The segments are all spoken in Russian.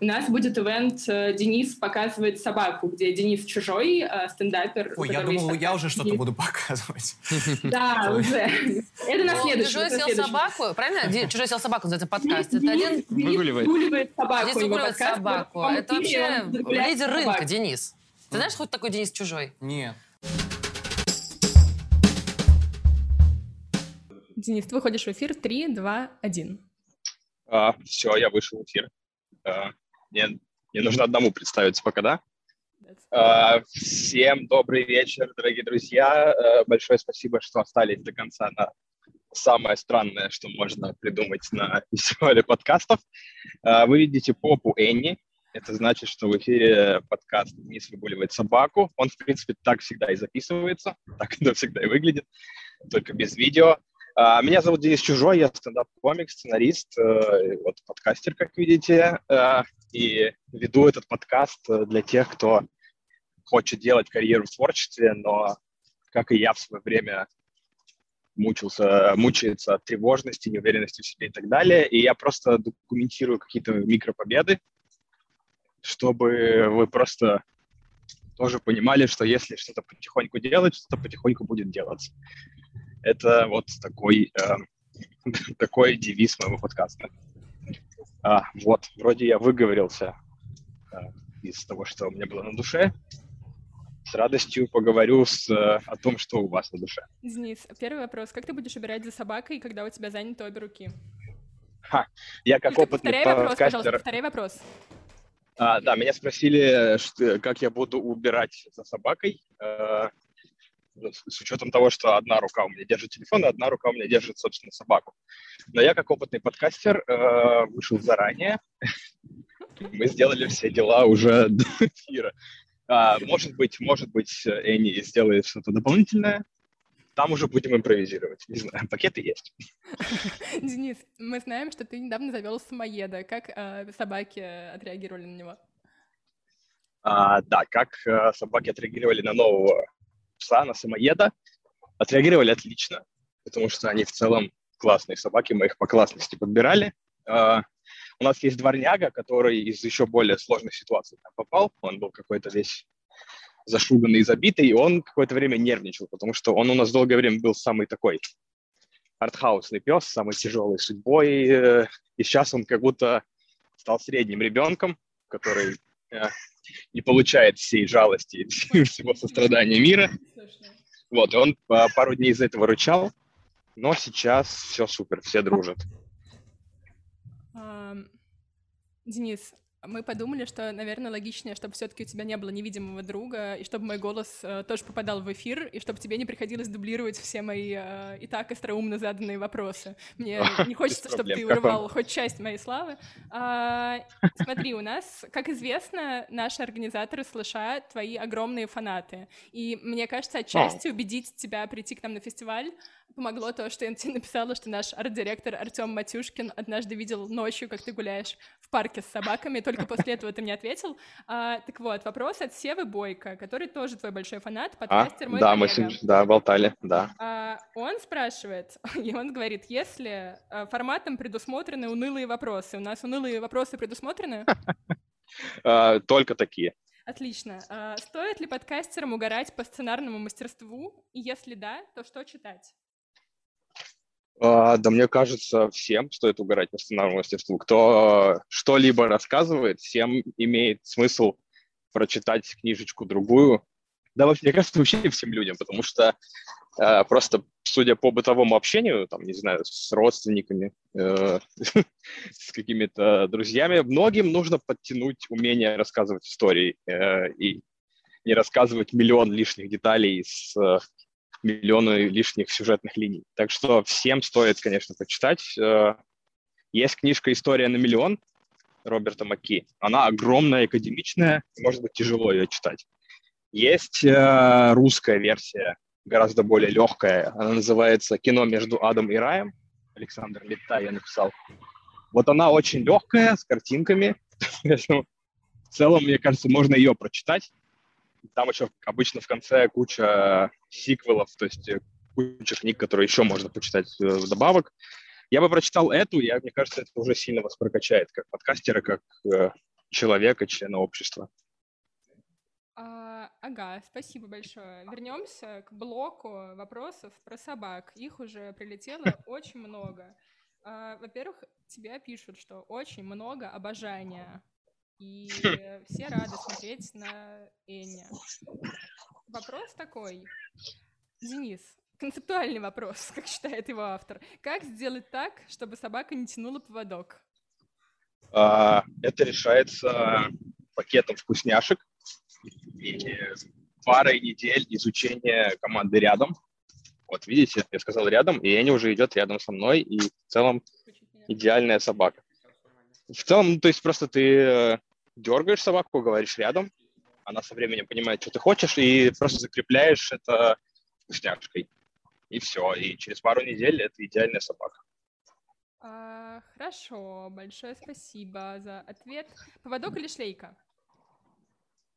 У нас будет ивент э, «Денис показывает собаку», где Денис чужой, э, стендапер. Ой, я думал, я уже что-то буду показывать. Да, уже. Это на следующий. Чужой съел собаку, правильно? Чужой съел собаку, называется подкаст. Это один... Выгуливает собаку. Денис выгуливает собаку. Это вообще лидер рынка, Денис. Ты знаешь, хоть такой Денис чужой? Нет. Денис, ты выходишь в эфир 3, 2, 1. А, все, я вышел в эфир. А, мне, мне нужно одному представиться пока, да? А, всем добрый вечер, дорогие друзья. А, большое спасибо, что остались до конца на самое странное, что можно придумать на фестивале подкастов. А, вы видите попу Энни. Это значит, что в эфире подкаст «Денис выгуливает собаку». Он, в принципе, так всегда и записывается, так это всегда и выглядит, только без видео. А, меня зовут Денис Чужой, я стендап-комик, сценарист, э, вот подкастер, как видите, э, и веду этот подкаст э, для тех, кто хочет делать карьеру в творчестве, но, как и я в свое время, мучился, мучается от тревожности, неуверенности в себе и так далее. И я просто документирую какие-то микропобеды, чтобы вы просто тоже понимали, что если что-то потихоньку делать, что-то потихоньку будет делаться. Это вот такой, э, такой девиз моего подкаста. А, вот, вроде я выговорился э, из того, что у меня было на душе. С радостью поговорю с, э, о том, что у вас на душе. Денис, первый вопрос. Как ты будешь убирать за собакой, когда у тебя заняты обе руки? Ха, я как Или опытный повторяй вопрос, подкастер... пожалуйста, повторяй вопрос. А, да, меня спросили, что, как я буду убирать за собакой. Э, с учетом того, что одна рука у меня держит телефон, а одна рука у меня держит, собственно, собаку. Но я, как опытный подкастер, э, вышел заранее. Мы сделали все дела уже до эфира. А, может быть, может быть, Энни сделает что-то дополнительное. Там уже будем импровизировать. Не знаю, пакеты есть. Денис, мы знаем, что ты недавно завел самоеда. Как э, собаки отреагировали на него? А, да, как э, собаки отреагировали на нового пса, на самоеда, отреагировали отлично, потому что они в целом классные собаки, мы их по классности подбирали. Uh, у нас есть дворняга, который из еще более сложной ситуации там попал. Он был какой-то весь зашуганный и забитый, и он какое-то время нервничал, потому что он у нас долгое время был самый такой артхаусный пес, самый тяжелой судьбой, э, и сейчас он как будто стал средним ребенком, который э, не получает всей жалости и всего сострадания мира. Вот, и он пару дней из-за этого рычал, но сейчас все супер, все дружат. Денис, мы подумали, что, наверное, логичнее, чтобы все-таки у тебя не было невидимого друга, и чтобы мой голос э, тоже попадал в эфир, и чтобы тебе не приходилось дублировать все мои э, и так остроумно заданные вопросы. Мне не хочется, чтобы ты урывал хоть часть моей славы. А, смотри, у нас, как известно, наши организаторы слышат твои огромные фанаты. И мне кажется, отчасти убедить тебя прийти к нам на фестиваль помогло то, что я тебе написала, что наш арт-директор Артем Матюшкин однажды видел ночью, как ты гуляешь в парке с собаками, только после этого ты мне ответил. А, так вот, вопрос от Севы Бойко, который тоже твой большой фанат, а, подкастер а, мой Да, коллега. мы да, болтали, да. А, он спрашивает, и он говорит, если а, форматом предусмотрены унылые вопросы, у нас унылые вопросы предусмотрены? А, только такие. Отлично. Стоит ли подкастерам угорать по сценарному мастерству? И если да, то что читать? А, да мне кажется, всем стоит угорать по сценарному мастерству. Кто что-либо рассказывает, всем имеет смысл прочитать книжечку другую. Да, вообще, мне кажется, вообще всем людям, потому что э, просто, судя по бытовому общению, там, не знаю, с родственниками, э, с какими-то друзьями, многим нужно подтянуть умение рассказывать истории э, и не рассказывать миллион лишних деталей с миллионы лишних сюжетных линий. Так что всем стоит, конечно, почитать. Э, есть книжка «История на миллион» Роберта Маки. Она огромная, академичная, может быть, тяжело ее читать. Есть э, русская версия, гораздо более легкая. Она называется «Кино между адом и раем». Александр Летта я написал. Вот она очень легкая, с картинками. В целом, мне кажется, можно ее прочитать. Там еще обычно в конце куча сиквелов, то есть э, куча книг, которые еще можно почитать э, вдобавок. Я бы прочитал эту, я, мне кажется, это уже сильно вас прокачает как подкастера, как э, человека, члена общества. А, ага, спасибо большое. Вернемся к блоку вопросов про собак. Их уже прилетело очень много. А, во-первых, тебя пишут, что очень много обожания, и все рады смотреть на Энни. Вопрос такой. Денис, концептуальный вопрос, как считает его автор. Как сделать так, чтобы собака не тянула поводок? А, это решается пакетом вкусняшек и парой недель изучения команды рядом. Вот видите, я сказал рядом, и Эни уже идет рядом со мной, и в целом идеальная собака. В целом, то есть просто ты э, дергаешь собаку, говоришь рядом, она со временем понимает, что ты хочешь, и просто закрепляешь это вкусняшкой. И все. И через пару недель это идеальная собака. А, хорошо, большое спасибо за ответ. Поводок или шлейка?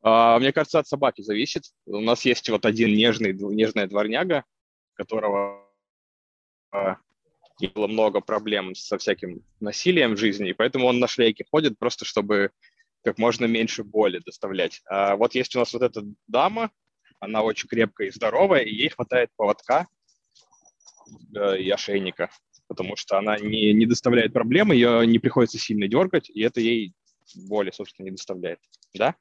А, мне кажется, от собаки зависит. У нас есть вот один нежный, нежная дворняга, которого а, было много проблем со всяким насилием в жизни, и поэтому он на шлейке ходит просто, чтобы как можно меньше боли доставлять. А вот есть у нас вот эта дама, она очень крепкая и здоровая, и ей хватает поводка э, и ошейника, потому что она не, не доставляет проблем, ее не приходится сильно дергать, и это ей боли, собственно, не доставляет. Да?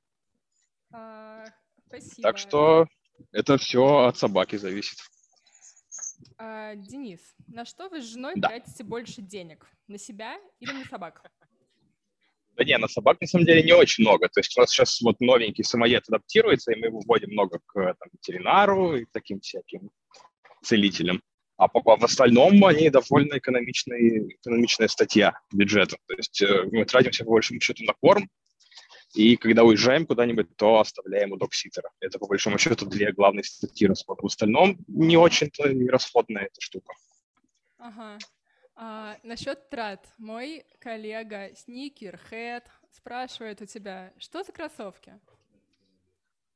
А, спасибо. Так что это все от собаки зависит. А, Денис, на что вы с женой да. тратите больше денег? На себя или на собак? Да не, на собак на самом деле не очень много. То есть у нас сейчас вот новенький самоед адаптируется, и мы его вводим много к там, ветеринару и таким всяким целителям. А по, в остальном они довольно экономичные, экономичная статья бюджета. То есть э, мы тратимся по большому счету на корм, и когда уезжаем куда-нибудь, то оставляем у докситера. Это, по большому счету, две главные статьи расхода. В остальном не очень-то не расходная эта штука. Ага. А, насчет трат. Мой коллега Sneakerhead спрашивает у тебя, что за кроссовки?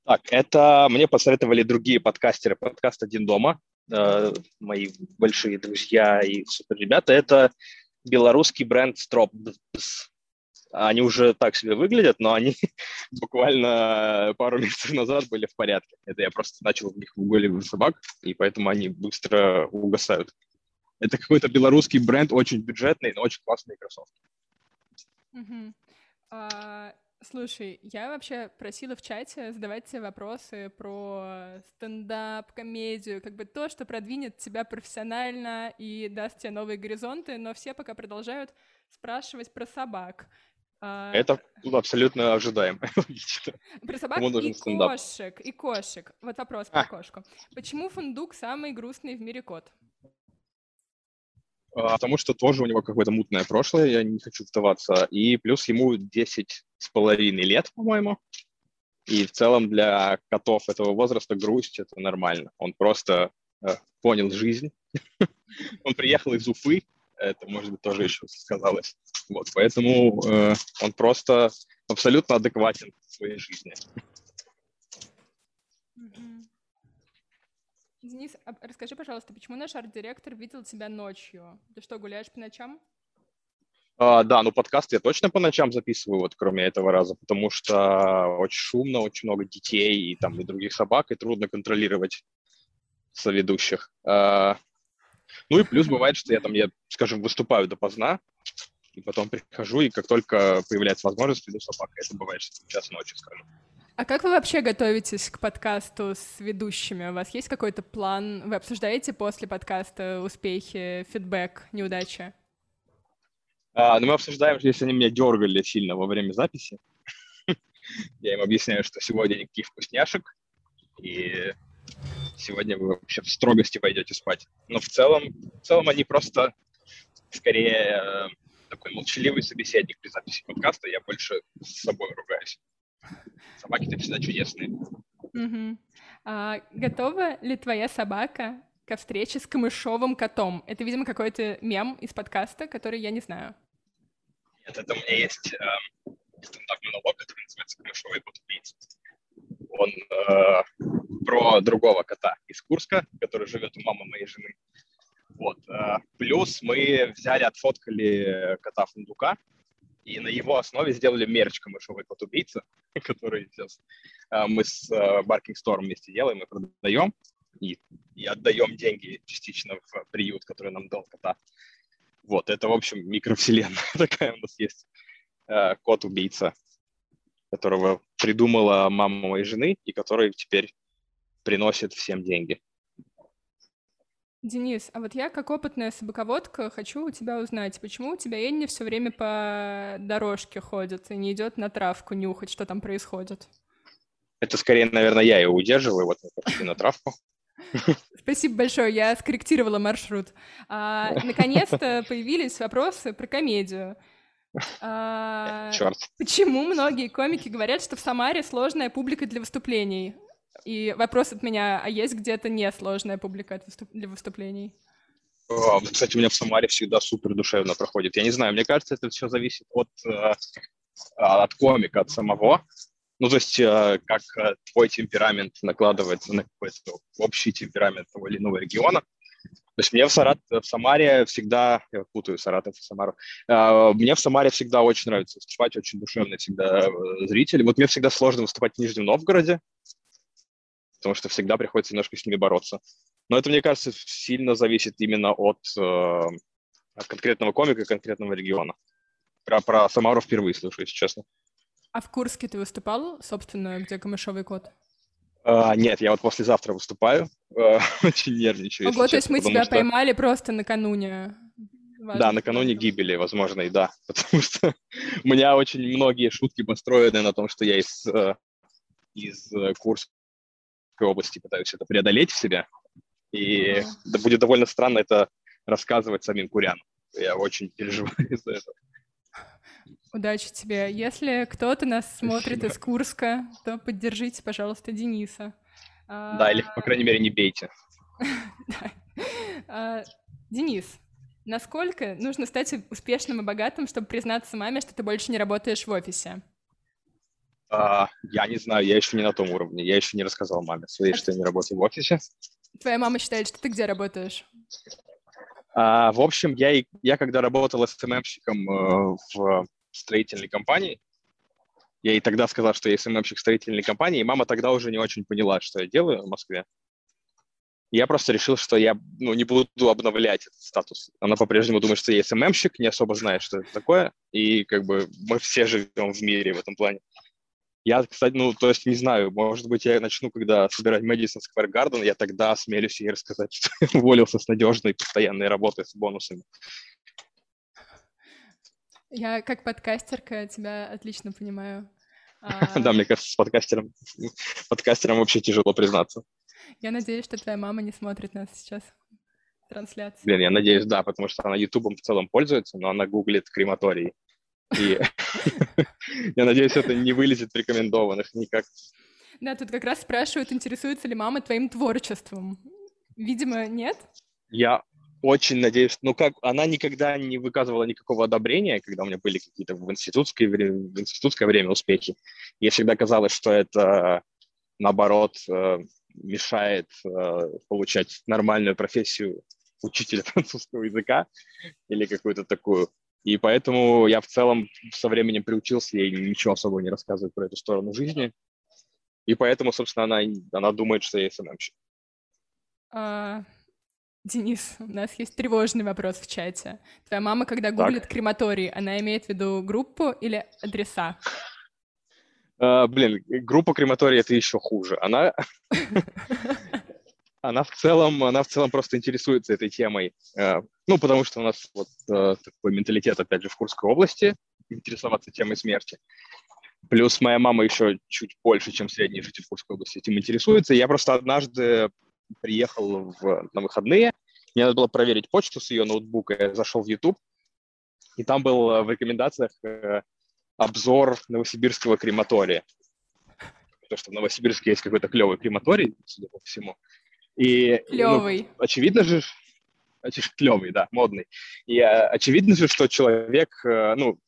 Так, это мне посоветовали другие подкастеры подкаст «Один дома», э, мои большие друзья и супер ребята. Это белорусский бренд Stropbs. Они уже так себе выглядят, но они буквально пару месяцев назад были в порядке. Это я просто начал в них выгуливать собак, и поэтому они быстро угасают. Это какой-то белорусский бренд, очень бюджетный, но очень классные кроссовки. А, слушай, я вообще просила в чате задавать тебе вопросы про стендап, комедию, как бы то, что продвинет тебя профессионально и даст тебе новые горизонты, но все пока продолжают спрашивать про собак. А, Это абсолютно ожидаемо. Про собак и стендап. кошек, и кошек. Вот вопрос про а. кошку. Почему фундук самый грустный в мире кот? А, потому что тоже у него какое-то мутное прошлое, я не хочу вдаваться. И плюс ему 10 с половиной лет, по-моему. И в целом для котов этого возраста грусть — это нормально. Он просто э, понял жизнь. Он приехал из Уфы, это, может быть, тоже еще сказалось. Вот, поэтому э, он просто абсолютно адекватен в своей жизни. Денис, а расскажи, пожалуйста, почему наш арт-директор видел тебя ночью? Ты что, гуляешь по ночам? А, да, ну подкаст я точно по ночам записываю, вот кроме этого раза, потому что очень шумно, очень много детей и там и других собак, и трудно контролировать соведущих. А, ну и плюс бывает, что я там, я, скажем, выступаю допоздна, и потом прихожу, и как только появляется возможность, веду собаку. Это бывает час ночи, скажем. А как вы вообще готовитесь к подкасту с ведущими? У вас есть какой-то план? Вы обсуждаете после подкаста успехи, фидбэк, неудачи? А, ну, мы обсуждаем, если они меня дергали сильно во время записи. Я им объясняю, что сегодня никаких вкусняшек, и сегодня вы вообще в строгости пойдете спать. Но в целом, в целом они просто скорее э, такой молчаливый собеседник при записи подкаста. Я больше с собой ругаюсь. Собаки-то всегда чудесные. Угу. А, готова ли твоя собака ко встрече с камышовым котом? Это, видимо, какой-то мем из подкаста, который я не знаю. Нет, это у меня есть э, стендап-монолог, который называется «Камышовый кот-убийца». Он э, про другого кота из Курска, который живет у мамы моей жены. Вот. Э, плюс мы взяли, отфоткали кота фундука, И на его основе сделали мерч камышовый кот убийца, который сейчас э, мы с э, Barking Store вместе делаем и продаем, и, и отдаем деньги частично в приют, который нам дал кота. Вот, это, в общем, микровселенная такая у нас есть. Э, кот-убийца, которого придумала мама моей жены и который теперь приносит всем деньги. Денис, а вот я как опытная собаководка хочу у тебя узнать, почему у тебя Энни все время по дорожке ходит и не идет на травку нюхать, что там происходит? Это скорее, наверное, я ее удерживаю, вот мы пошли на травку. Спасибо большое, я скорректировала маршрут. А, наконец-то появились вопросы про комедию. А, Черт. Почему многие комики говорят, что в Самаре сложная публика для выступлений? И вопрос от меня, а есть где-то несложная публика для выступлений? А, кстати, у меня в Самаре всегда супер душевно проходит. Я не знаю, мне кажется, это все зависит от, э, от комика, от самого. Ну, то есть, э, как э, твой темперамент накладывается на какой-то общий темперамент того или иного региона. То есть мне в, Сарат, в Самаре всегда, я путаю Саратов и Самару, мне в Самаре всегда очень нравится выступать, очень душевный всегда зритель. Вот мне всегда сложно выступать в Нижнем Новгороде, потому что всегда приходится немножко с ними бороться. Но это, мне кажется, сильно зависит именно от, э, от конкретного комика, конкретного региона. Про, про Самару впервые слышу, если честно. А в Курске ты выступал, собственно, где камышовый кот? Uh, нет, я вот послезавтра выступаю, uh, очень нервничаю. Ого, то есть мы тебя что... поймали просто накануне? Важно. Да, накануне гибели, возможно, и да, потому что у меня очень многие шутки построены на том, что я из, э, из Курска области пытаюсь это преодолеть в себе. И да, будет довольно странно это рассказывать самим курянам. Я очень переживаю из-за этого. Удачи тебе. Если кто-то нас смотрит из Курска, то поддержите, пожалуйста, Дениса. Да, а... или, по крайней мере, не бейте. А, Денис, насколько нужно стать успешным и богатым, чтобы признаться маме, что ты больше не работаешь в офисе? А, я не знаю, я еще не на том уровне. Я еще не рассказал маме своей, что я не работаю в офисе. Твоя мама считает, что ты где работаешь? А, в общем, я, я когда работал СММщиком э, в строительной компании, я ей тогда сказал, что я СММщик строительной компании, и мама тогда уже не очень поняла, что я делаю в Москве. Я просто решил, что я ну, не буду обновлять этот статус. Она по-прежнему думает, что я СММщик, не особо знает, что это такое, и как бы мы все живем в мире в этом плане. Я, кстати, ну, то есть не знаю, может быть, я начну, когда собирать Madison Square Garden, я тогда осмелюсь ей рассказать, что уволился с надежной постоянной работой с бонусами. Я как подкастерка тебя отлично понимаю. Да, мне кажется, с подкастером, подкастером вообще тяжело признаться. Я надеюсь, что твоя мама не смотрит нас сейчас трансляции. Блин, я надеюсь, да, потому что она Ютубом в целом пользуется, но она гуглит крематорий. И я надеюсь, это не вылезет в рекомендованных никак. Да, тут как раз спрашивают, интересуется ли мама твоим творчеством. Видимо, нет? Я очень надеюсь, ну как, она никогда не выказывала никакого одобрения, когда у меня были какие-то в институтское, в институтское время успехи. Ей всегда казалось, что это, наоборот, э, мешает э, получать нормальную профессию учителя французского языка или какую-то такую и поэтому я в целом со временем приучился ей ничего особо не рассказывать про эту сторону жизни. И поэтому, собственно, она, она думает, что я СММщик. А, Денис, у нас есть тревожный вопрос в чате. Твоя мама, когда гуглит так. крематорий, она имеет в виду группу или адреса? Uh, блин, группа крематорий это еще хуже. Она она в целом, она в целом просто интересуется этой темой. Э, ну, потому что у нас вот э, такой менталитет, опять же, в Курской области, интересоваться темой смерти. Плюс моя мама еще чуть больше, чем средний житель Курской области, этим интересуется. Я просто однажды приехал в, на выходные, мне надо было проверить почту с ее ноутбука, я зашел в YouTube, и там был э, в рекомендациях обзор новосибирского крематория. Потому что в Новосибирске есть какой-то клевый крематорий, судя по всему. И, Клевый. Ну, очевидно же, клевый, да, модный. И а, очевидно же, что человек, э, ну,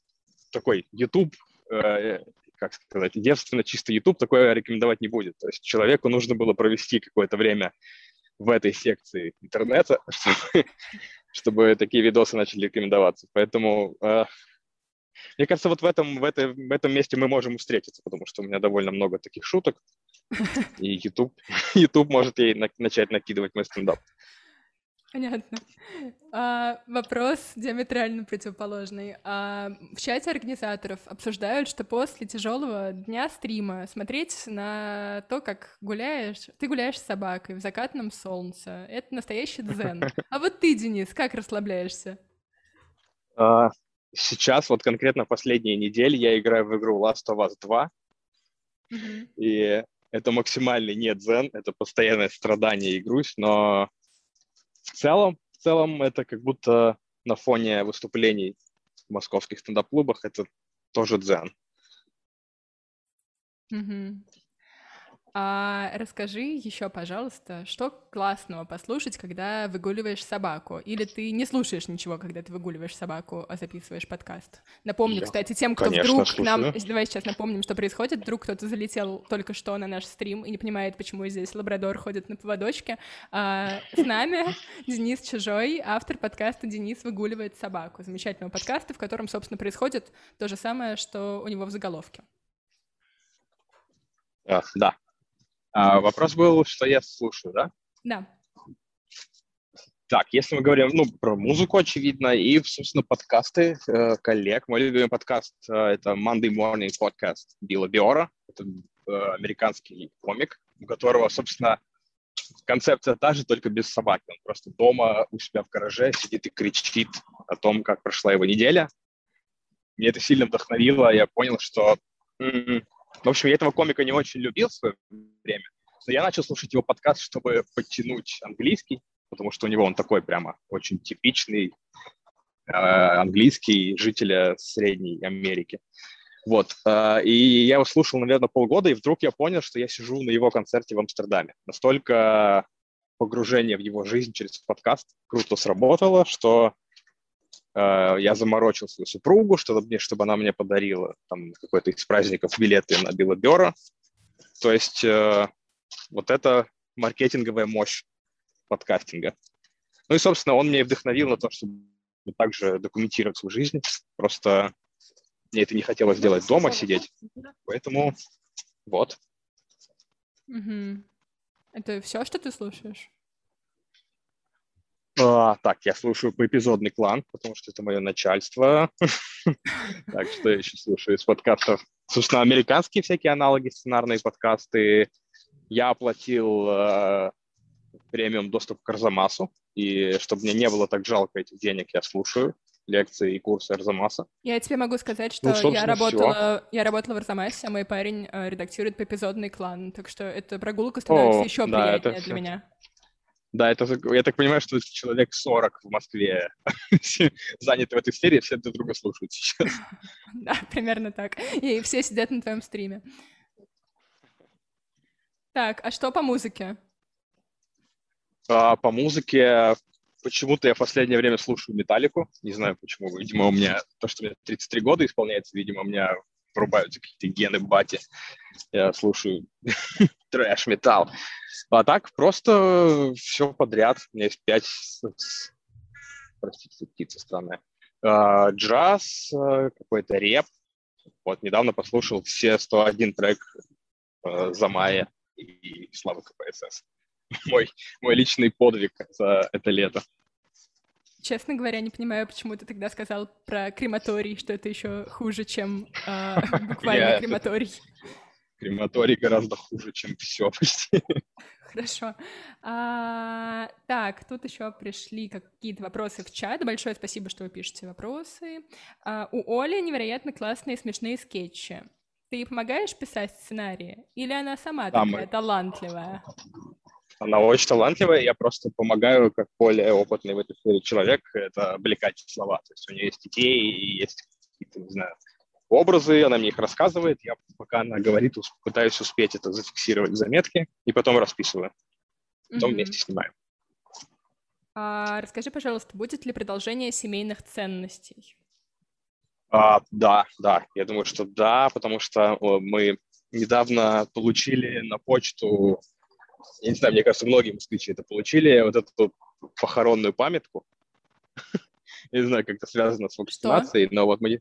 такой YouTube, э, как сказать, девственно чисто YouTube такое рекомендовать не будет. То есть человеку нужно было провести какое-то время в этой секции интернета, чтобы, чтобы такие видосы начали рекомендоваться. Поэтому э, Мне кажется, вот в этом, в, этой, в этом месте мы можем встретиться, потому что у меня довольно много таких шуток, и YouTube, YouTube может ей на, начать накидывать мой стендап. Понятно. А, вопрос диаметрально противоположный. А, в чате организаторов обсуждают, что после тяжелого дня стрима смотреть на то, как гуляешь, ты гуляешь с собакой в закатном солнце, это настоящий дзен. А вот ты, Денис, как расслабляешься? А, сейчас, вот конкретно последние недели, я играю в игру Last of Us 2, mm-hmm. и это максимальный не дзен, это постоянное страдание и грусть, но в целом, в целом это как будто на фоне выступлений в московских стендап-клубах это тоже дзен. Mm-hmm. А расскажи еще, пожалуйста, что классного послушать, когда выгуливаешь собаку? Или ты не слушаешь ничего, когда ты выгуливаешь собаку, а записываешь подкаст? Напомню, Я, кстати, тем, кто конечно, вдруг слушаю. нам... Давай сейчас напомним, что происходит. Вдруг кто-то залетел только что на наш стрим и не понимает, почему здесь лабрадор ходит на поводочке. А, с нами Денис Чужой, автор подкаста «Денис выгуливает собаку». Замечательного подкаста, в котором, собственно, происходит то же самое, что у него в заголовке. Uh, да, а, вопрос был, что я слушаю, да? Да. Так, если мы говорим ну, про музыку, очевидно, и, собственно, подкасты э, коллег. Мой любимый подкаст э, — это Monday Morning Podcast Билла Биора. Это э, американский комик, у которого, собственно, концепция та же, только без собаки. Он просто дома у себя в гараже сидит и кричит о том, как прошла его неделя. Мне это сильно вдохновило. Я понял, что в общем, я этого комика не очень любил в свое время, но я начал слушать его подкаст, чтобы подтянуть английский, потому что у него он такой прямо очень типичный э, английский жителя Средней Америки. Вот. Э, и я его слушал, наверное, полгода, и вдруг я понял, что я сижу на его концерте в Амстердаме. Настолько погружение в его жизнь через подкаст круто сработало, что я заморочил свою супругу, чтобы, мне, чтобы она мне подарила там какой-то из праздников билеты на Белобера. То есть э, вот это маркетинговая мощь подкастинга. Ну и, собственно, он меня вдохновил на то, чтобы также документировать свою жизнь. Просто мне это не хотелось делать дома, сидеть. Поэтому вот. Угу. Это все, что ты слушаешь? А, так, я слушаю поэпизодный клан, потому что это мое начальство. Так, что я еще слушаю из подкастов? Собственно, американские всякие аналоги, сценарные подкасты. Я оплатил э, премиум доступ к Арзамасу, и чтобы мне не было так жалко этих денег, я слушаю лекции и курсы Арзамаса. Я тебе могу сказать, что ну, я, работала, я работала в Арзамасе, а мой парень э, редактирует поэпизодный клан, так что эта прогулка становится О, еще да, приятнее для меня. Да, это, я так понимаю, что человек 40 в Москве заняты в этой сфере, все друг друга слушают сейчас. Да, примерно так. И все сидят на твоем стриме. Так, а что по музыке? А, по музыке почему-то я в последнее время слушаю металлику. Не знаю почему. Видимо, у меня то, что мне 33 года исполняется, видимо, у меня врубаются какие-то гены бати. Я слушаю трэш-металл. А так просто все подряд. У меня есть пять... Простите, птица странная. А, джаз, а, какой-то реп. Вот, недавно послушал все 101 трек а, за мая и слава КПСС. Мой, мой личный подвиг за это лето. Честно говоря, не понимаю, почему ты тогда сказал про крематорий, что это еще хуже, чем э, буквально крематорий. Крематорий гораздо хуже, чем все почти. Хорошо. А, так, тут еще пришли какие-то вопросы в чат. Большое спасибо, что вы пишете вопросы. А, у Оли невероятно классные смешные скетчи. Ты ей помогаешь писать сценарии? Или она сама Там такая талантливая? Она очень талантливая, я просто помогаю, как более опытный в этой сфере человек, это облекать слова. То есть у нее есть идеи, есть какие-то, не знаю, образы, она мне их рассказывает, я пока она говорит, пытаюсь успеть это зафиксировать в заметке и потом расписываю. Потом mm-hmm. вместе снимаем. А, расскажи, пожалуйста, будет ли продолжение семейных ценностей? А, да, да, я думаю, что да, потому что мы недавно получили на почту я не знаю, мне кажется, многие москвичи это получили, вот эту похоронную памятку. не знаю, как это связано с вакцинацией, но вот мы...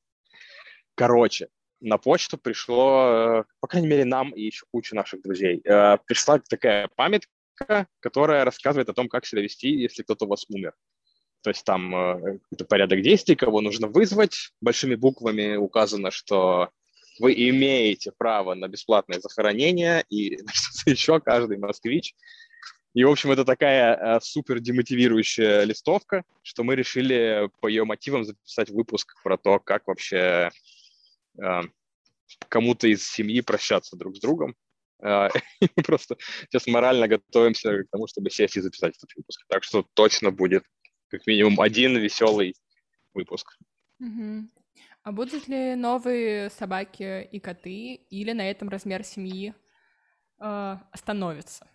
Короче, на почту пришло, э, по крайней мере, нам и еще куча наших друзей, э, пришла такая памятка, которая рассказывает о том, как себя вести, если кто-то у вас умер. То есть там э, какой-то порядок действий, кого нужно вызвать. Большими буквами указано, что вы имеете право на бесплатное захоронение и на что-то еще, каждый москвич. И, в общем, это такая э, супер демотивирующая листовка, что мы решили по ее мотивам записать выпуск про то, как вообще э, кому-то из семьи прощаться друг с другом. Э, мы просто сейчас морально готовимся к тому, чтобы сесть и записать этот выпуск. Так что точно будет как минимум один веселый выпуск. Угу. А будут ли новые собаки и коты, или на этом размер семьи э, остановится?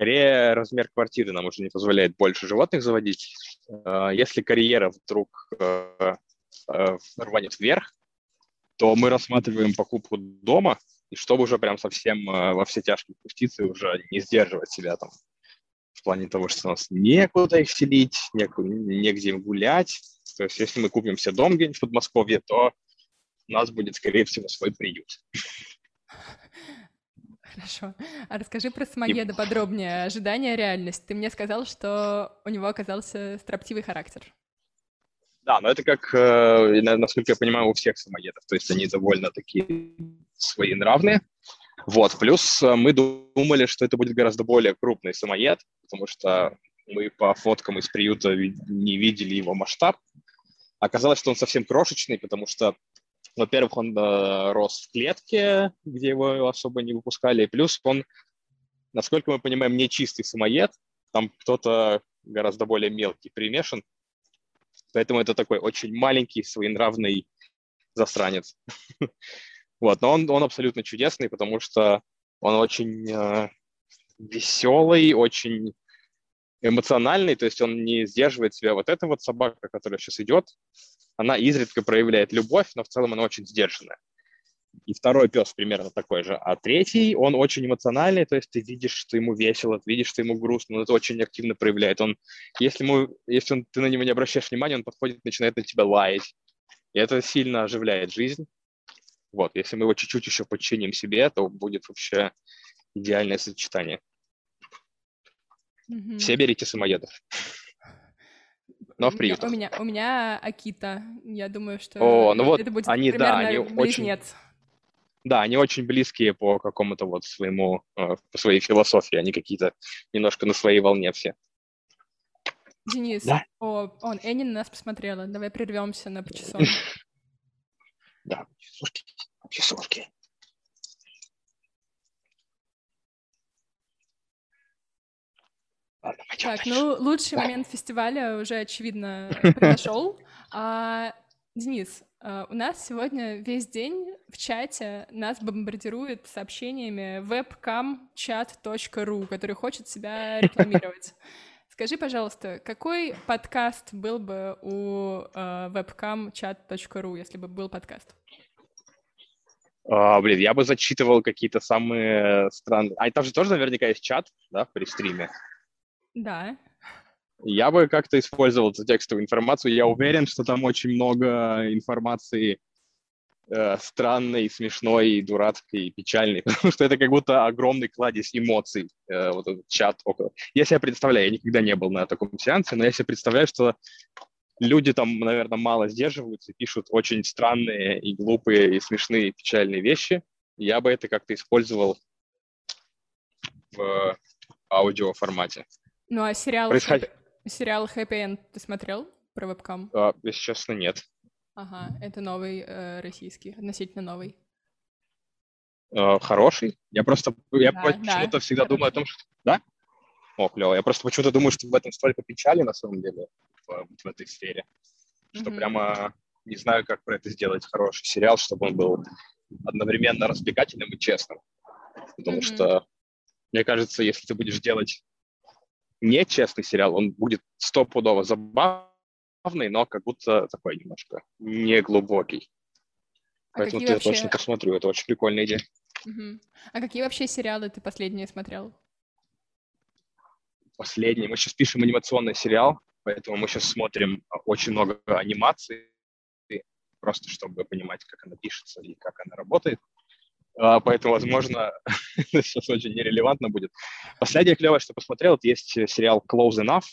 Скорее, размер квартиры нам уже не позволяет больше животных заводить. Э, если карьера вдруг э, э, рванет вверх, то мы рассматриваем покупку дома, и чтобы уже прям совсем во все тяжкие пуститься и уже не сдерживать себя там в плане того, что у нас некуда их селить, негде им гулять. То есть если мы купим себе дом где-нибудь в Подмосковье, то у нас будет, скорее всего, свой приют. Хорошо. А расскажи про Самоеда и... подробнее. Ожидание, реальность. Ты мне сказал, что у него оказался строптивый характер. Да, но это как, э, насколько я понимаю, у всех самоедов. То есть они довольно такие своенравные. Вот, плюс э, мы думали, что это будет гораздо более крупный самоед, потому что мы по фоткам из приюта не видели его масштаб. Оказалось, что он совсем крошечный, потому что, во-первых, он э, рос в клетке, где его особо не выпускали, и плюс он, насколько мы понимаем, не чистый самоед, там кто-то гораздо более мелкий примешан, поэтому это такой очень маленький, своенравный засранец. Вот, но он, он абсолютно чудесный, потому что он очень э, веселый, очень эмоциональный, то есть он не сдерживает себя. Вот эта вот собака, которая сейчас идет, она изредка проявляет любовь, но в целом она очень сдержанная. И второй пес примерно такой же. А третий, он очень эмоциональный, то есть ты видишь, что ему весело, ты видишь, что ему грустно, он это очень активно проявляет. Он, если, ему, если он, ты на него не обращаешь внимания, он подходит, начинает на тебя лаять. И это сильно оживляет жизнь. Вот, если мы его чуть-чуть еще подчиним себе, то будет вообще идеальное сочетание. Mm-hmm. Все берите самоедов. Но в приют. У меня, у меня Акита. Я думаю, что О, ну вот это будет они, да, они близнец. очень... Да, они очень близкие по какому-то вот своему, э, по своей философии. Они какие-то немножко на своей волне все. Денис, да? о, он, Энни на нас посмотрела. Давай прервемся на почасовку. Да, часовки, часовки. Ладно, так, ну, лучший момент фестиваля уже, очевидно, произошел. А, Денис, а, у нас сегодня весь день в чате нас бомбардирует сообщениями webcamchat.ru, который хочет себя рекламировать. Скажи, пожалуйста, какой подкаст был бы у uh, webcamchat.ru, если бы был подкаст? А, блин, я бы зачитывал какие-то самые странные... А там же тоже наверняка есть чат, да, при стриме? Да. Я бы как-то использовал эту текстовую информацию. Я уверен, что там очень много информации э, странной, смешной, дурацкой, печальной, потому что это как будто огромный кладезь эмоций, э, вот этот чат около. Я себя представляю, я никогда не был на таком сеансе, но я себе представляю, что люди там, наверное, мало сдерживаются, пишут очень странные и глупые, и смешные, и печальные вещи. Я бы это как-то использовал в аудио формате. Ну а сериал, Происход... сериал Happy End ты смотрел про вебкам? А, если честно, нет. Ага, это новый э, российский, относительно новый. Э, хороший. Я просто я да, почему-то да, всегда хороший. думаю о том, что... Да? О, клево. Я просто почему-то думаю, что в этом столько печали на самом деле в, в этой сфере, что mm-hmm. прямо не знаю, как про это сделать хороший сериал, чтобы он был одновременно развлекательным и честным. Потому mm-hmm. что, мне кажется, если ты будешь делать нечестный сериал, он будет стопудово забавный, но как будто такой немножко неглубокий. А Поэтому ты вообще... точно посмотрю, это очень прикольная идея. Угу. А какие вообще сериалы ты последние смотрел? Последний. Мы сейчас пишем анимационный сериал, поэтому мы сейчас смотрим очень много анимации. просто чтобы понимать, как она пишется и как она работает. А, поэтому, возможно, сейчас очень нерелевантно будет. Последнее клевое, что посмотрел, есть сериал Close Enough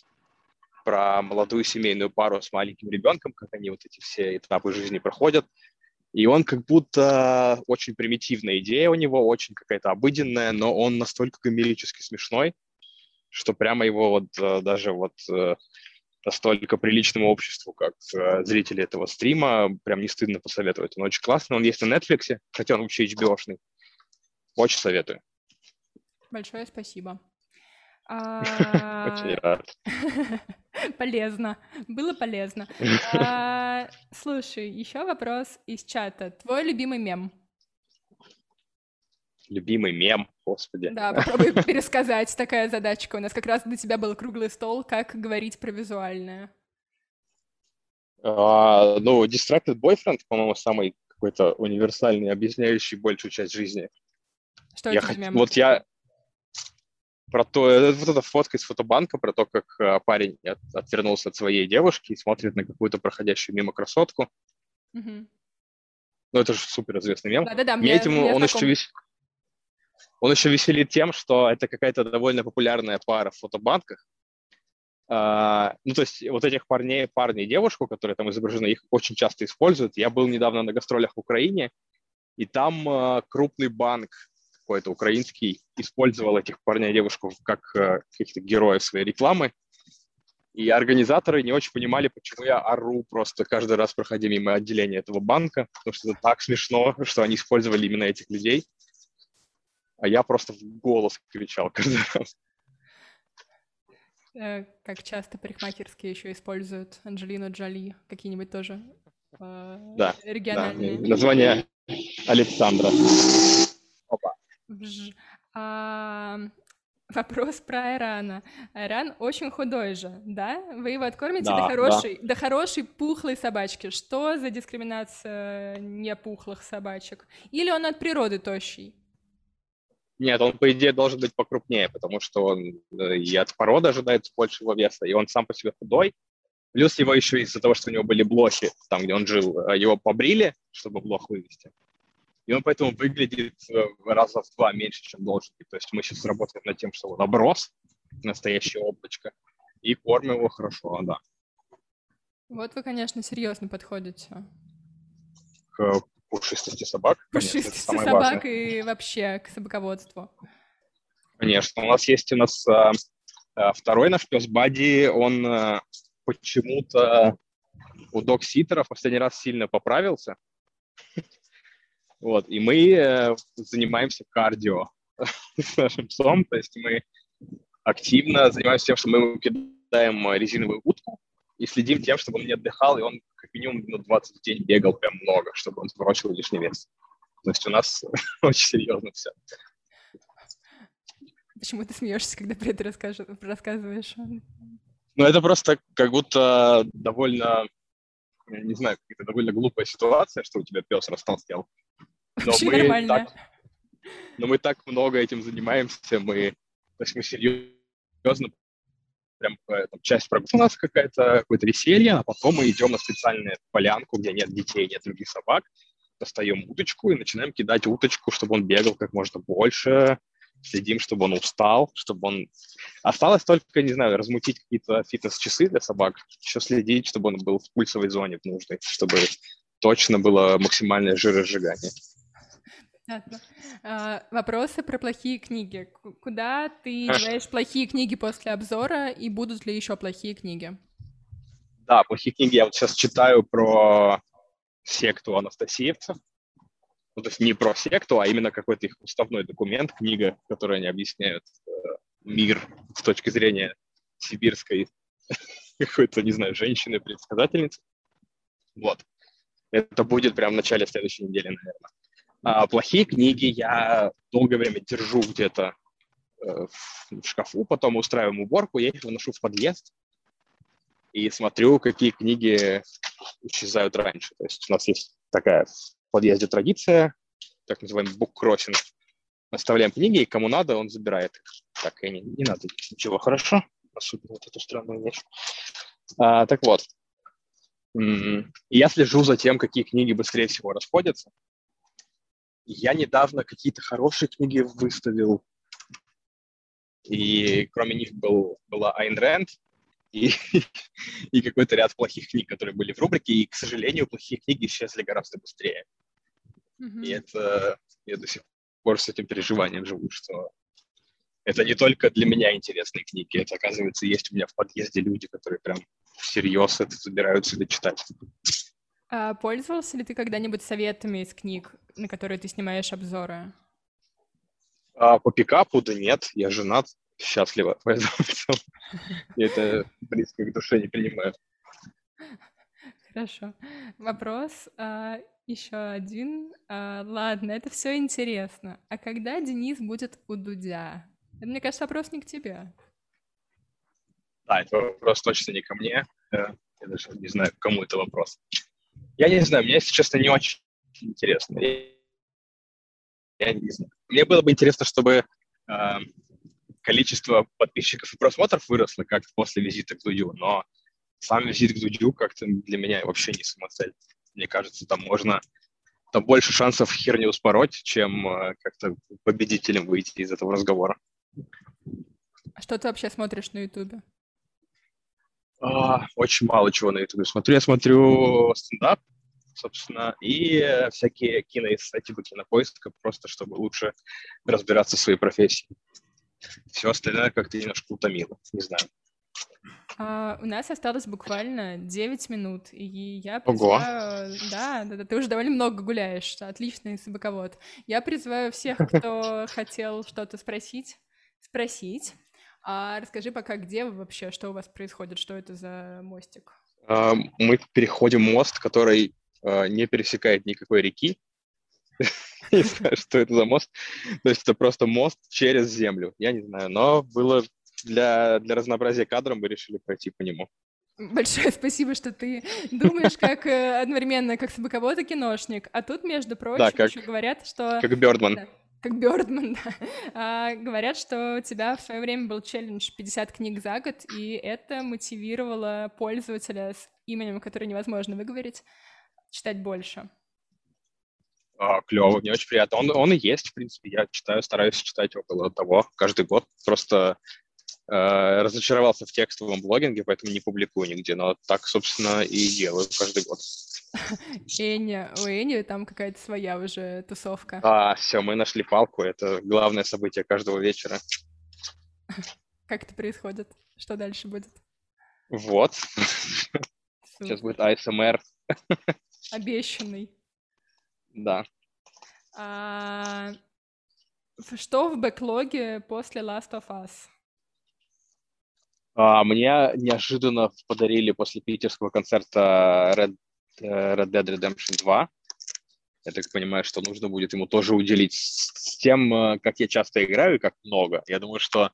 про молодую семейную пару с маленьким ребенком, как они вот эти все этапы жизни проходят. И он как будто очень примитивная идея у него, очень какая-то обыденная, но он настолько гомерически смешной, что прямо его вот э, даже вот э, настолько приличному обществу, как э, зрители этого стрима, прям не стыдно посоветовать. Он очень классный, он есть на Netflix, хотя он вообще HBO-шный. Очень советую. Большое спасибо. Очень рад. Полезно. Было полезно. А, слушай, еще вопрос из чата. Твой любимый мем? Любимый мем, господи. Да, попробуй пересказать. Такая задачка. У нас как раз для тебя был круглый стол, как говорить про визуальное. А, ну, Distracted Boyfriend, по-моему, самый какой-то универсальный, объясняющий большую часть жизни. Что я это хот... Вот я про то, э, вот эта фотка из фотобанка, про то, как э, парень от, отвернулся от своей девушки и смотрит на какую-то проходящую мимо красотку. Мгм. Ну, это же супер известный мем. Да-да-да, Мне этим мне он знаком. еще, вес... он еще веселит тем, что это какая-то довольно популярная пара в фотобанках. А, ну, то есть вот этих парней, парня и девушку, которые там изображены, их очень часто используют. Я был недавно на гастролях в Украине, и там а, крупный банк какой-то украинский использовал этих парней и девушку как а, каких-то героев своей рекламы. И организаторы не очень понимали, почему я ору просто каждый раз, проходя мимо отделения этого банка, потому что это так смешно, что они использовали именно этих людей. А я просто в голос кричал каждый раз. Э, Как часто парикмахерские еще используют Анджелину Джоли, какие-нибудь тоже э, Да, Да, региональные. название Александра. Вж. А, вопрос про Айрана. Айран очень худой же, да? Вы его откормите Да, до, да. хорошей, до хорошей пухлой собачки. Что за дискриминация непухлых собачек? Или он от природы тощий? Нет, он, по идее, должен быть покрупнее, потому что он э, и от породы ожидается большего веса, и он сам по себе худой. Плюс его еще из-за того, что у него были блохи, там, где он жил, э, его побрили, чтобы блох вывести. И он поэтому выглядит э, раза в два меньше, чем должен быть. То есть мы сейчас работаем над тем, что он оброс, настоящее облачко, и кормим его хорошо, да. Вот вы, конечно, серьезно подходите. К пушистости собак. конечно, Пушистости самое собак важное. и вообще к собаководству. Конечно, у нас есть у нас а, а, второй наш пес Бади, он а, почему-то у док-ситеров последний раз сильно поправился. Вот, и мы э, занимаемся кардио с нашим псом, то есть мы активно занимаемся тем, что мы ему кидаем резиновую утку и следим тем, чтобы он не отдыхал, и он как минимум минут 20 в день бегал прям много, чтобы он сбросил лишний вес. То есть у нас очень серьезно все. Почему ты смеешься, когда про это рассказываешь? Ну, это просто как будто довольно, я не знаю, какая-то довольно глупая ситуация, что у тебя пес растолстел. Но Вообще мы, нормально. так, но мы так много этим занимаемся, мы, то есть мы серьезно, прям там, часть прогулки у нас какая-то, какое-то веселье, а потом мы идем на специальную полянку, где нет детей, нет других собак, достаем уточку и начинаем кидать уточку, чтобы он бегал как можно больше, следим, чтобы он устал, чтобы он... Осталось только, не знаю, размутить какие-то фитнес-часы для собак, еще следить, чтобы он был в пульсовой зоне нужной, чтобы точно было максимальное жиросжигание. Понятно. А, вопросы про плохие книги. Куда ты А. деваешь плохие книги после обзора, и будут ли еще плохие книги? Да, плохие книги я вот сейчас читаю про секту анастасиевцев. Ну, то есть не про секту, а именно какой-то их уставной документ, книга, в которой они объясняют э, мир с точки зрения сибирской какой-то, не знаю, женщины-предсказательницы. Вот. Это будет прямо в начале следующей недели, наверное. А плохие книги я долгое время держу где-то э, в шкафу, потом устраиваем уборку, я их выношу в подъезд, и смотрю, какие книги исчезают раньше. То есть у нас есть такая в подъезде традиция, так называемый буккроссинг. Оставляем книги, и кому надо, он забирает их. Так, и не, не надо ничего, хорошо? Особенно вот эту странную вещь. А, так вот, Я слежу за тем, какие книги быстрее всего расходятся. Я недавно какие-то хорошие книги выставил, и кроме них был, была Айн Рэнд и, и какой-то ряд плохих книг, которые были в рубрике, и, к сожалению, плохие книги исчезли гораздо быстрее. Mm-hmm. И это я до сих пор с этим переживанием живу, что это не только для меня интересные книги, это, оказывается, есть у меня в подъезде люди, которые прям всерьез это собираются или читать. А пользовался ли ты когда-нибудь советами из книг, на которые ты снимаешь обзоры? А, по пикапу, да нет, я женат, счастливо, поэтому это близко к душе не принимаю. Хорошо. Вопрос а, еще один. А, ладно, это все интересно. А когда Денис будет у Дудя? Это, мне кажется, вопрос не к тебе. Да, это вопрос точно не ко мне. Э, я даже не знаю, кому это вопрос. Я не знаю, мне, если честно, не очень интересно. Я не знаю. Мне было бы интересно, чтобы э, количество подписчиков и просмотров выросло как-то после визита к Дудю, но сам визит к Дудю как-то для меня вообще не самоцель. Мне кажется, там можно там больше шансов херню спороть, чем э, как-то победителем выйти из этого разговора. А что ты вообще смотришь на Ютубе? А, очень мало чего на Ютубе смотрю. Я смотрю стендап, собственно, и всякие киноэссе, типа кинопоиска, просто чтобы лучше разбираться в своей профессии. Все остальное как-то немножко утомило, не знаю. А, у нас осталось буквально 9 минут, и я призываю... Ого. Да, да, да, ты уже довольно много гуляешь, отличный собаковод. Я призываю всех, кто хотел что-то спросить, спросить. А расскажи пока, где вы вообще, что у вас происходит, что это за мостик? А, мы переходим мост, который а, не пересекает никакой реки. Не знаю, что это за мост. То есть это просто мост через землю. Я не знаю, но было для, для разнообразия кадром мы решили пройти по нему. Большое спасибо, что ты думаешь как э, одновременно как собаковод и киношник. А тут, между прочим, да, как, еще говорят, что... Как Бёрдман. Да, как Бёрдман, да. А, говорят, что у тебя в свое время был челлендж 50 книг за год, и это мотивировало пользователя с именем, которое невозможно выговорить, читать больше. А, клево, мне очень приятно. Он, он и есть, в принципе. Я читаю, стараюсь читать около того каждый год. Просто э, разочаровался в текстовом блогинге, поэтому не публикую нигде. Но так, собственно, и делаю каждый год. Эня, у Эни там какая-то своя уже тусовка. А, все, мы нашли палку. Это главное событие каждого вечера. Как это происходит? Что дальше будет? Вот. Сейчас будет ASMR. Обещанный. Да. А, что в бэклоге после Last of Us? А, мне неожиданно подарили после питерского концерта Red Red Dead Redemption 2. Я так понимаю, что нужно будет ему тоже уделить с тем, э, как я часто играю и как много. Я думаю, что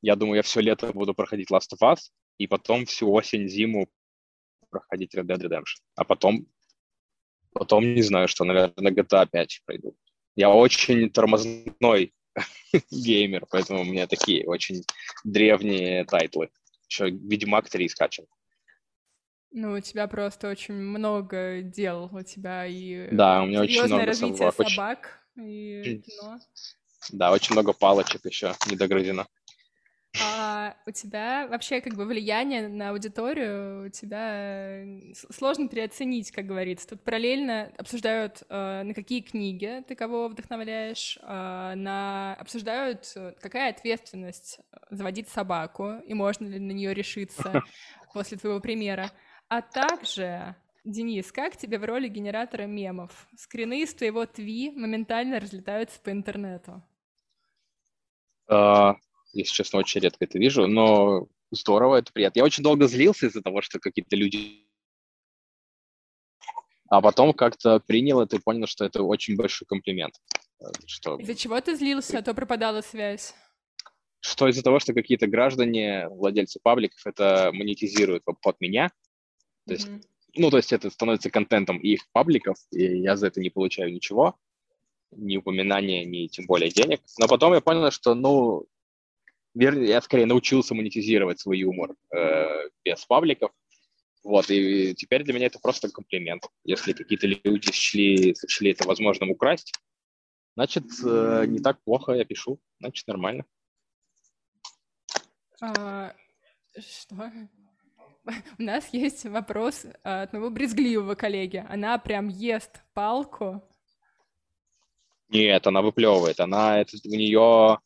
я думаю, я все лето буду проходить Last of Us, и потом всю осень, зиму проходить Red Dead Redemption. А потом, потом не знаю, что, наверное, GTA 5 пройду. Я очень тормозной геймер, поэтому у меня такие очень древние title ы. Еще Ведьмак 3 скачан. Ну, у тебя просто очень много дел, у тебя и да, у меня очень много развитие собак, собак и кино. Да, очень много палочек еще не догрызено. А у тебя вообще как бы влияние на аудиторию у тебя сложно переоценить, как говорится. Тут параллельно обсуждают, э, на какие книги ты кого вдохновляешь, э, на обсуждают, какая ответственность заводить собаку и можно ли на нее решиться после твоего примера. А также, Денис, как тебе в роли генератора мемов? Скрины из твоего тви моментально разлетаются по интернету. Uh, если честно, очень редко это вижу, но здорово, это приятно. Я очень долго злился из-за того, что какие-то люди... А потом как-то принял это и понял, что это очень большой комплимент. Что... Из-за чего ты злился, а то пропадала связь? Что из-за того, что какие-то граждане, владельцы пабликов, это монетизируют под меня, то есть, mm-hmm. ну, то есть это становится контентом их пабликов, и я за это не получаю ничего, ни упоминания, ни тем более денег. Но потом я понял, что, ну, я скорее научился монетизировать свой юмор э, без пабликов. Вот, и теперь для меня это просто комплимент. Если какие-то люди сочли, сочли это возможным украсть, значит, э, не так плохо я пишу, значит, нормально. А, что? У нас есть вопрос от моего брезгливого коллеги. Она прям ест палку. Нет, она выплевывает. Она, это у нее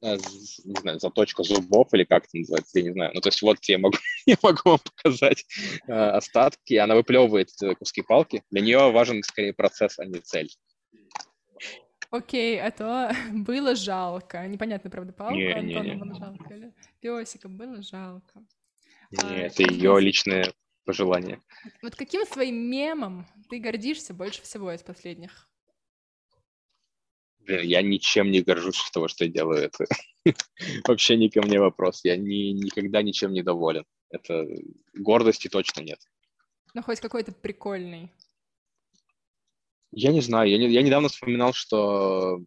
Э, не знаю, заточка зубов или как это называется, я не знаю. Ну, то есть вот я могу, я могу вам показать э, остатки. Она выплевывает куски палки. Для нее важен скорее процесс, а не цель. Окей, а то было жалко. Непонятно, правда, палку не, Антону не, не. было жалко. Или песика было жалко. Не, А, это ее личное пожелание. Вот каким своим мемом ты гордишься больше всего из последних? Блин, я ничем не горжусь с того, что я делаю это. Вообще не ко мне вопрос. Я ни, никогда ничем не доволен. Это гордости точно нет. Ну, хоть какой-то прикольный. Я не знаю. Я, не, я недавно вспоминал, что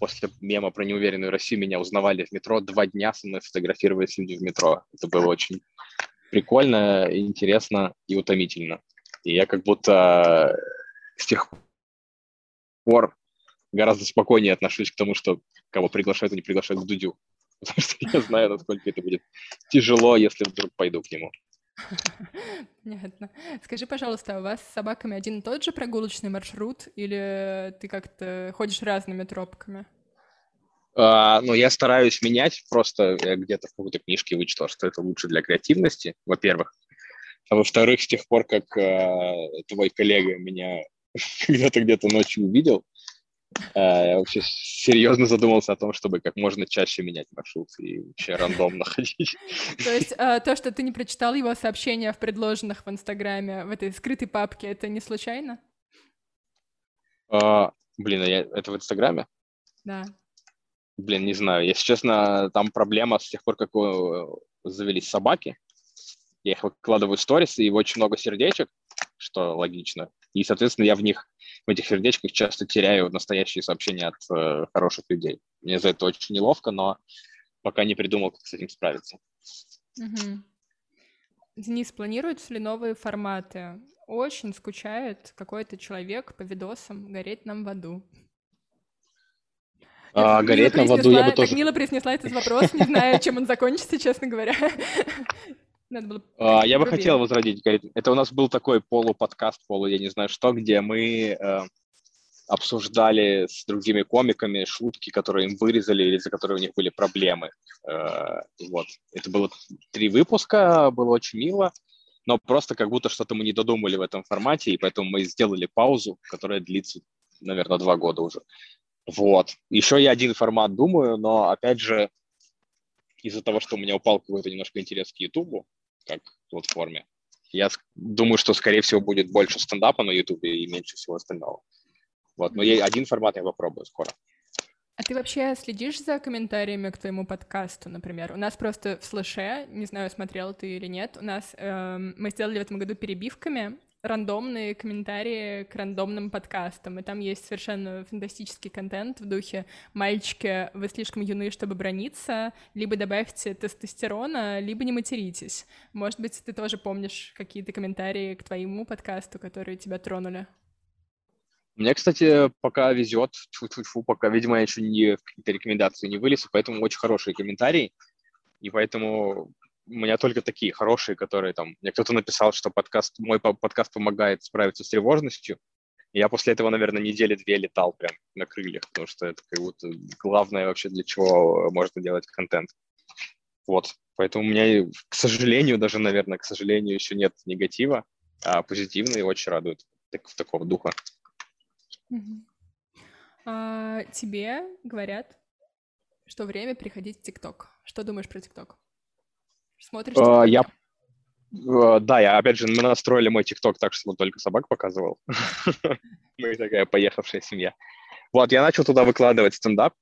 после мема про неуверенную Россию меня узнавали в метро. Два дня со мной фотографировались люди в метро. Это было очень прикольно, интересно и утомительно. И я как будто с тех пор гораздо спокойнее отношусь к тому, что кого приглашают и не приглашают к Дудю. Потому что я знаю, насколько это будет тяжело, если вдруг пойду к нему. Понятно. Скажи, пожалуйста, а у вас с собаками один и тот же прогулочный маршрут, или ты как-то ходишь разными тропками? А, ну, я стараюсь менять, просто где-то в какой-то книжке вычитал, что это лучше для креативности, во-первых. А во-вторых, с тех пор, как а, твой коллега меня когда-то где-то ночью увидел, я вообще серьезно задумался о том, чтобы как можно чаще менять маршрут и вообще рандомно ходить. То есть а, то, что ты не прочитал его сообщения в предложенных в Инстаграме, в этой скрытой папке, это не случайно? А, блин, а это в Инстаграме? Да. Блин, не знаю. Если честно, там проблема с тех пор, как э, завелись собаки. Я их выкладываю в сторис, и очень много сердечек, что логично. И, соответственно, я в них, в этих сердечках часто теряю настоящие сообщения от э, хороших людей. Мне за это очень неловко, но пока не придумал, как с этим справиться. Угу. Денис, планируются ли новые форматы? Очень скучает какой-то человек по видосам «Гореть нам в аду». А, гореть нам в аду я бы тоже... Мило произнесла этот вопрос, не знаю, чем он закончится, честно говоря. Надо было а, я бы хотел возродить гореть. Это у нас был такой полуподкаст, полу я не знаю что, где мы э, обсуждали с другими комиками шутки, которые им вырезали или за которые у них были проблемы. Э, вот. Это было три выпуска, было очень мило, но просто как будто что-то мы не додумали в этом формате, и поэтому мы сделали паузу, которая длится, наверное, два года уже. Вот. Еще я один формат думаю, но, опять же, из-за того, что у меня упал какой-то немножко интерес к Ютубу, как платформе, я думаю, что, скорее всего, будет больше стендапа на Ютубе и меньше всего остального. Вот, но я один формат я попробую скоро. А ты вообще следишь за комментариями к твоему подкасту, например? У нас просто в слэше, не знаю, смотрел ты или нет, у нас э, мы сделали в этом году перебивками рандомные комментарии к рандомным подкастам, и там есть совершенно фантастический контент в духе «Мальчики, вы слишком юны, чтобы брониться, либо добавьте тестостерона, либо не материтесь». Может быть, ты тоже помнишь какие-то комментарии к твоему подкасту, которые тебя тронули? Мне, кстати, пока везет, фу пока, видимо, я еще не в какие-то рекомендации не вылез, поэтому очень хорошие комментарии, и поэтому у меня только такие хорошие, которые там... Мне кто-то написал, что подкаст, мой подкаст помогает справиться с тревожностью. Я после этого, наверное, недели две летал прям на крыльях, потому что это как будто главное вообще, для чего можно делать контент. Вот. Поэтому у меня, к сожалению, даже, наверное, к сожалению, еще нет негатива, а позитивные очень радуют так, в такого духа. А, тебе говорят, что время приходить в ТикТок. Что думаешь про ТикТок? Смотришь uh, Я uh, да, я опять же, мы настроили мой ТикТок так, что он только собак показывал. Мы такая поехавшая семья. Вот, я начал туда выкладывать стендап,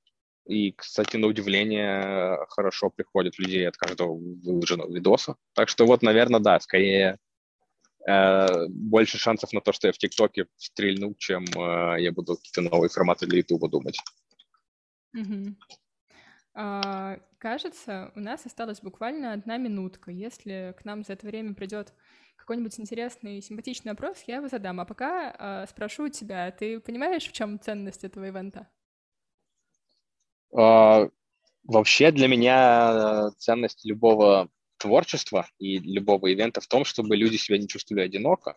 и, кстати, на удивление, хорошо приходят людей от каждого выложенного видоса. Так что вот, наверное, да, скорее э, больше шансов на то, что я в ТикТоке стрельну, чем э, я буду какие-то новые форматы для Ютуба думать. Mm-hmm. А, кажется, у нас осталась буквально одна минутка. Если к нам за это время придет какой-нибудь интересный, симпатичный вопрос, я его задам. А пока э, спрошу у тебя, ты понимаешь, в чем ценность этого ивента? Uh, вообще для меня ценность любого творчества и любого ивента в том, чтобы люди себя не чувствовали одиноко.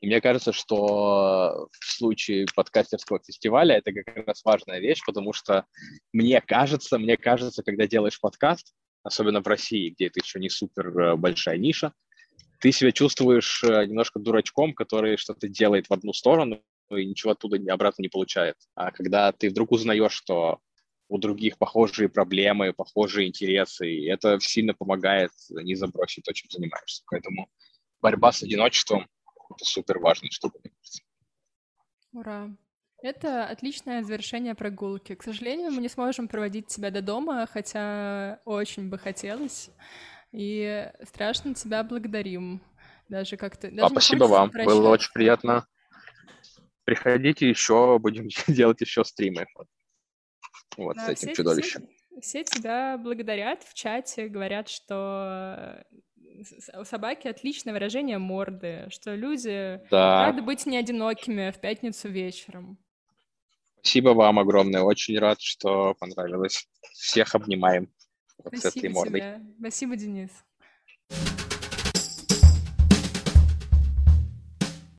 И мне кажется, что в случае подкастерского фестиваля это как раз важная вещь, потому что мне кажется, мне кажется, когда делаешь подкаст, особенно в России, где это еще не супер э, большая ниша, ты себя чувствуешь э, немножко дурачком, который что-то делает в одну сторону и ничего оттуда обратно не получает. А когда ты вдруг узнаешь, что у других похожие проблемы, похожие интересы, и это сильно помогает не забросить то, чем занимаешься. Поэтому борьба с одиночеством — это супер мне кажется. Ура! Это отличное завершение прогулки. К сожалению, мы не сможем проводить тебя до дома, хотя очень бы хотелось. И страшно тебя благодарим. Даже как-то... Даже а, спасибо вам. Было очень приятно. Приходите еще, будем делать еще стримы. Вот, да, с этим все, чудовищем. Все, все тебя благодарят в чате, говорят, что у собаки отличное выражение морды, что люди да. рады быть не одинокими в пятницу вечером. Спасибо вам огромное. Очень рад, что понравилось. Всех обнимаем вот Спасибо с этой мордой. Тебе. Спасибо, Денис.